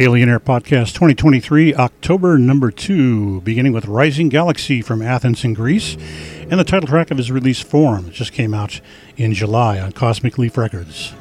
Alien Air Podcast 2023, October number two, beginning with Rising Galaxy from Athens in Greece, and the title track of his release Form just came out in July on Cosmic Leaf Records.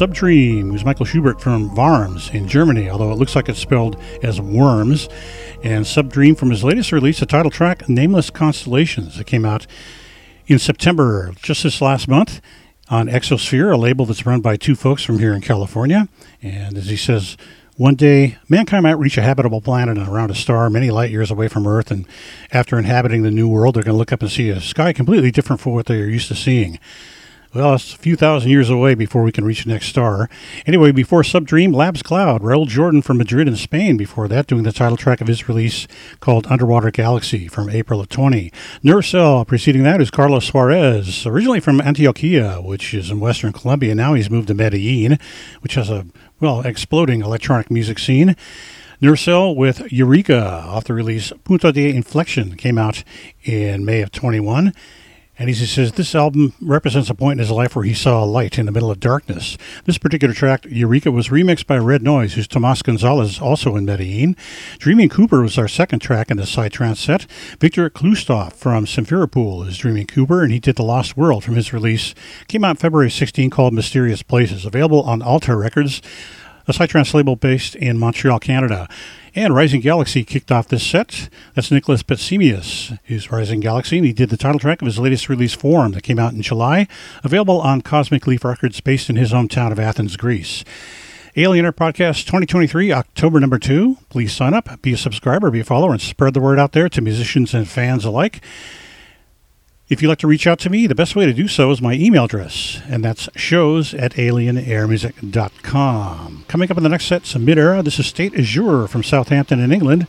Subdream, who's Michael Schubert from Worms in Germany, although it looks like it's spelled as Worms. And Subdream from his latest release, the title track, Nameless Constellations. that came out in September, just this last month, on Exosphere, a label that's run by two folks from here in California. And as he says, one day, mankind might reach a habitable planet and around a star many light years away from Earth, and after inhabiting the new world, they're going to look up and see a sky completely different from what they're used to seeing. Well, it's a few thousand years away before we can reach the next star. Anyway, before Subdream, Lab's Cloud, Raul Jordan from Madrid in Spain, before that, doing the title track of his release called Underwater Galaxy from April of 20. Nerve preceding that, is Carlos Suarez, originally from Antioquia, which is in western Colombia. Now he's moved to Medellin, which has a, well, exploding electronic music scene. Cell with Eureka off the release Punto de Inflexion came out in May of 21. And he says this album represents a point in his life where he saw a light in the middle of darkness. This particular track, Eureka, was remixed by Red Noise, who's Tomas Gonzalez, also in Medellin. Dreaming Cooper was our second track in the Psytrance set. Victor Klustov from Simferopol is Dreaming Cooper, and he did The Lost World from his release. Came out February 16 called Mysterious Places, available on Altar Records, a Psytrance label based in Montreal, Canada. And Rising Galaxy kicked off this set. That's Nicholas Betzimius, who's Rising Galaxy, and he did the title track of his latest release, Form, that came out in July, available on Cosmic Leaf Records, based in his hometown of Athens, Greece. Alien Air Podcast 2023, October number two. Please sign up, be a subscriber, be a follower, and spread the word out there to musicians and fans alike. If you'd like to reach out to me, the best way to do so is my email address, and that's shows at alienairmusic.com. Coming up in the next set, some mid-era. This is State Azure from Southampton in England,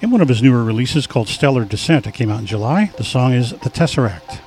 in one of his newer releases called Stellar Descent. It came out in July. The song is The Tesseract.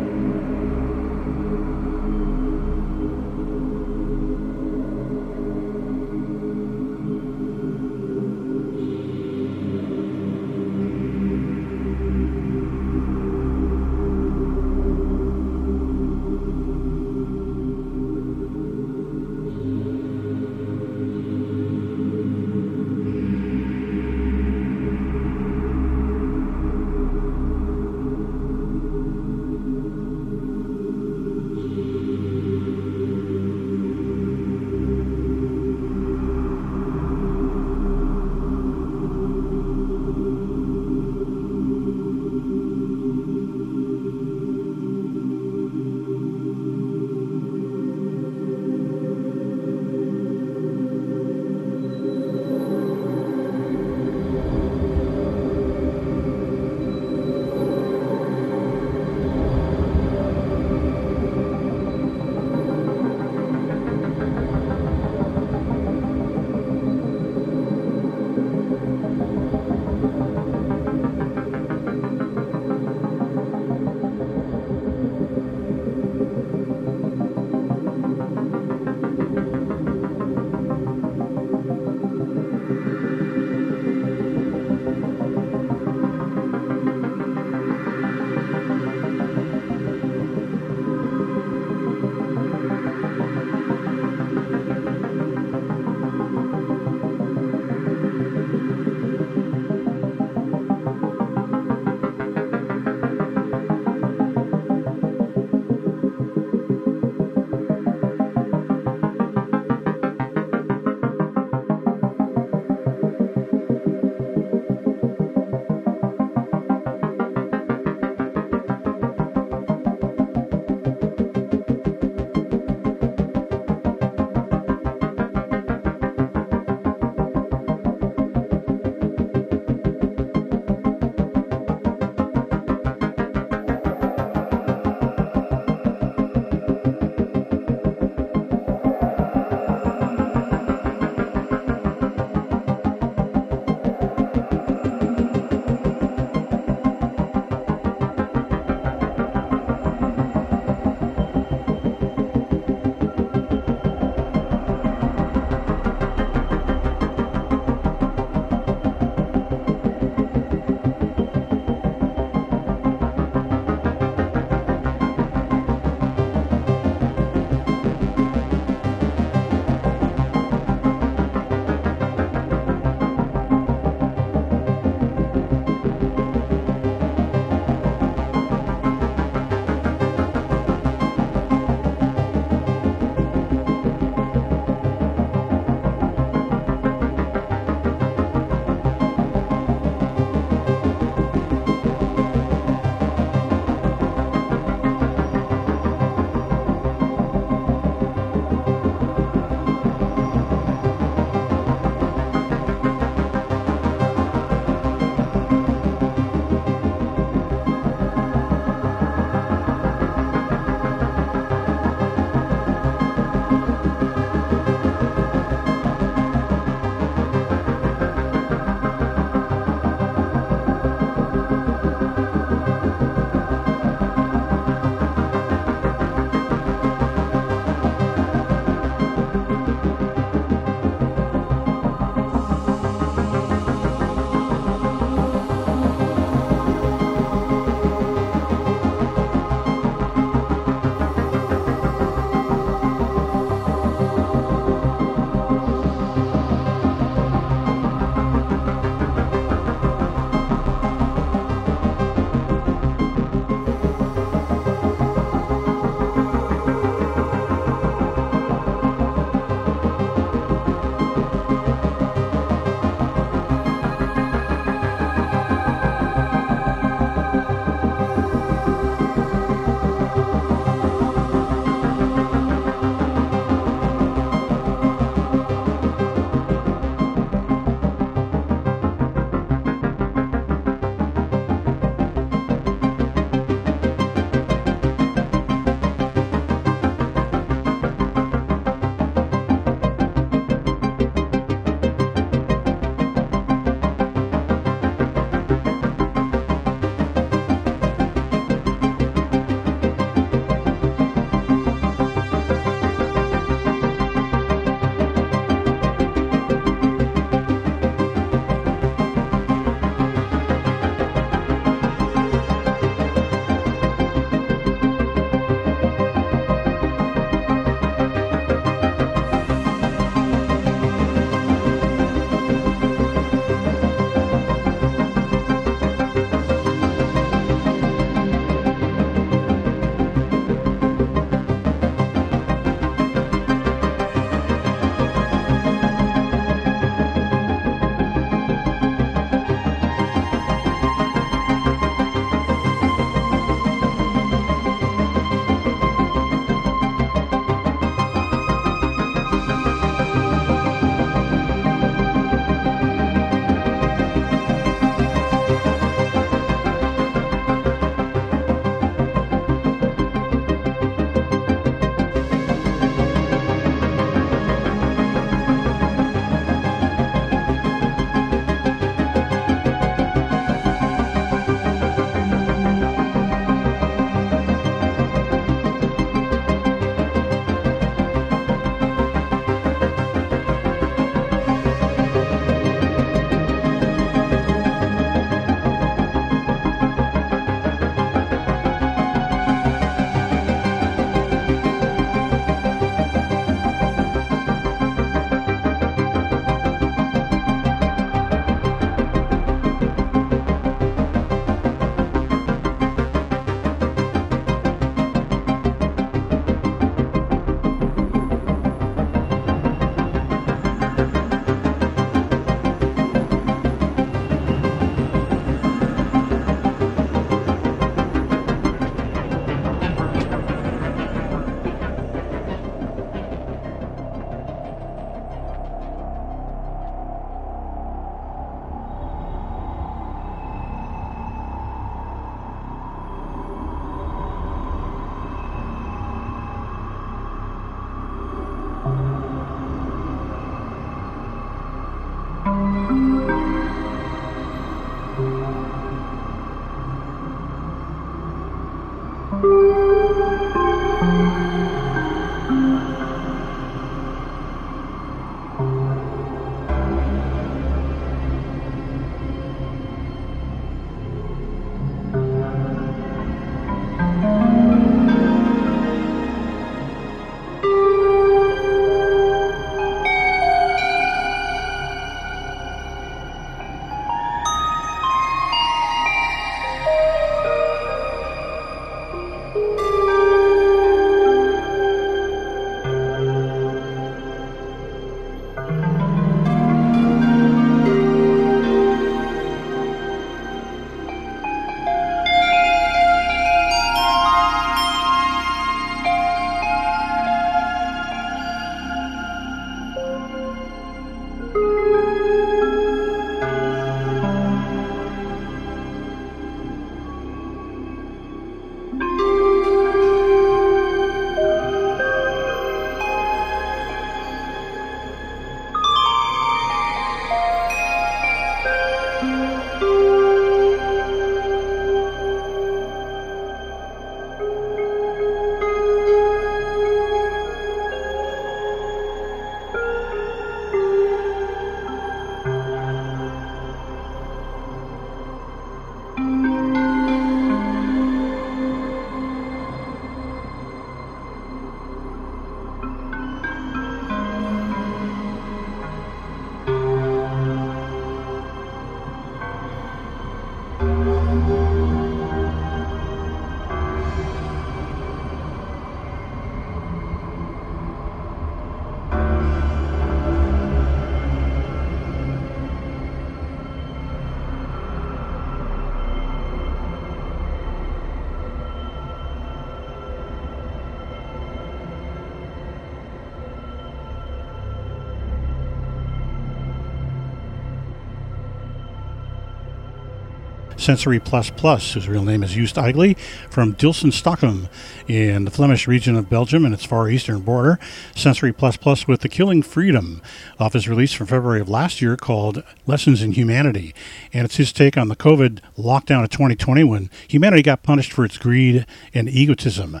Sensory Plus Plus, whose real name is Joost Eigley, from Dilsen-Stokkem in the Flemish region of Belgium and its far eastern border. Sensory Plus Plus with The Killing Freedom off his release from February of last year called Lessons in Humility. And it's his take on the COVID lockdown of 2020 when humanity got punished for its greed and egotism.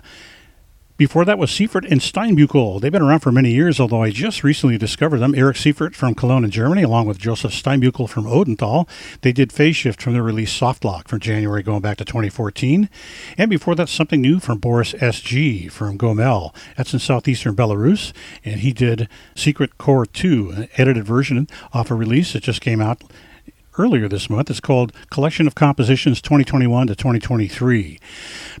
Before that was Seifert and Steinbuechel. They've been around for many years, although I just recently discovered them. Eric Seifert from Cologne in Germany, along with Joseph Steinbuechel from Odenthal. They did Phase Shift from their release Softlock from January going back to 2014. And before that, something new from Boris S.G. from Gomel. That's in southeastern Belarus. And he did Secret Core 2, an edited version off a release that just came out earlier this month. It's called Collection of Compositions 2021 to 2023.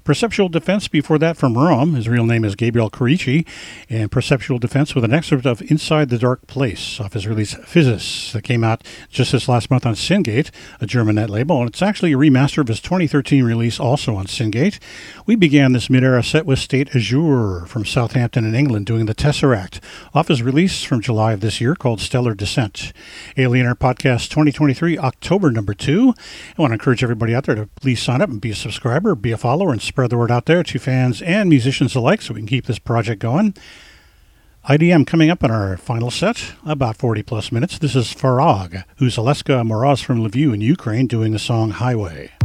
Perceptual Defence before that from Rome. His real name is Gabriel Corici. And Perceptual Defence with an excerpt of Inside the Dark Place off his release Physis that came out just this last month on Syngate, a German net label. And it's actually a remaster of his 2013 release also on Syngate. We began this mid-era set with State Azure from Southampton in England doing the Tesseract off his release from July of this year called Stellar Descent. Alienator Podcast 2023 October number two. I want to encourage everybody out there to please sign up and be a subscriber, be a follower, and spread the word out there to fans and musicians alike so we can keep this project going. IDM coming up in our final set, about 40 plus minutes. This is Svarog, who's Aleska Moraz from Lviv in Ukraine doing the song Highway.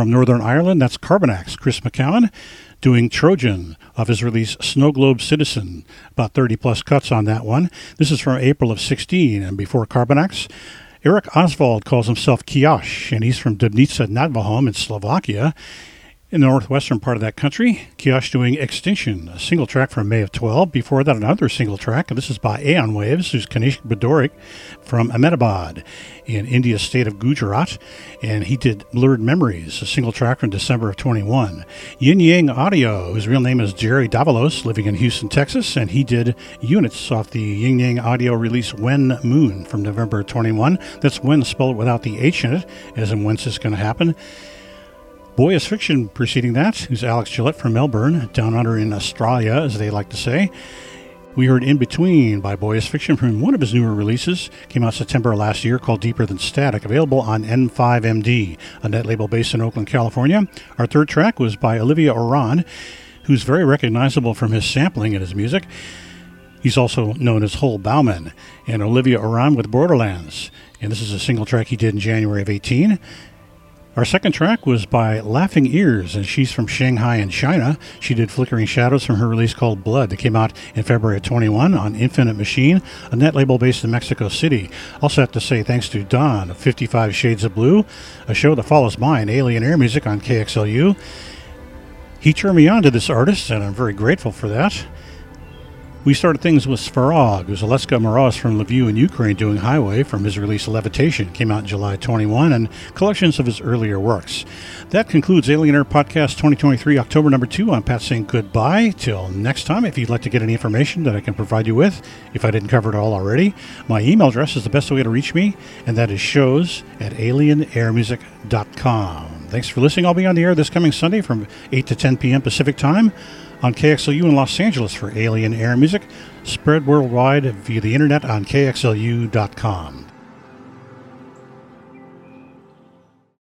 From Northern Ireland, that's Carbinax, Chris McCowan, doing Trojan of his release Snow Globe Citizen. About 30 plus cuts on that one. This is from April of 16, and before Carbinax, Eric Oswald calls himself KeOSz, and he's from Dubnica nad Váhom in Slovakia in the northwestern part of that country. KeOSz doing Extinction, a single track from May of 12. Before that, another single track, and this is by Aeon Waves, who's Kanishk Badorik from Ahmedabad in India's state of Gujarat. And he did Blurred Memories, a single track from December of 21. Yin Yang Audio, whose real name is Jerry Davalos, living in Houston, Texas, and he did Units off the Yin Yang Audio release Wen Moon from November 21. That's when spelled without the H in it, as in when's this going to happen. Boy Is Fiction preceding that, who's Alex Gillette from Melbourne, down under in Australia, as they like to say. We heard In Between by Boy Is Fiction from one of his newer releases. Came out September last year called Deeper Than Static, available on N5MD, a net label based in Oakland, California. Our third track was by Olivier Orand, who's very recognizable from his sampling in his music. He's also known as Hole Bauman, and Olivier Orand with Borderlands. And this is a single track he did in January of 18. Our second track was by Laughing Ears, and she's from Shanghai in China. She did Flickering Shadows from her release called Blood that came out in February of 21 on Infinite Machine, a net label based in Mexico City. Also have to say thanks to Don of 55 Shades of Blue, a show that follows mine, Alien Air Music on KXLU. He turned me on to this artist, and I'm very grateful for that. We started things with Svarog, who's Aleska Moroz from Lviv in Ukraine doing Highway from his release Levitation, came out in July 21, and collections of his earlier works. That concludes Alien Air Podcast 2023, October number two. I'm Pat saying goodbye. Till next time, if you'd like to get any information that I can provide you with, if I didn't cover it all already, my email address is the best way to reach me, and that is shows at alienairmusic.com. Thanks for listening. I'll be on the air this coming Sunday from 8 to 10 p.m. Pacific Time on KXLU in Los Angeles for Alien Air Music, spread worldwide via the internet on KXLU.com.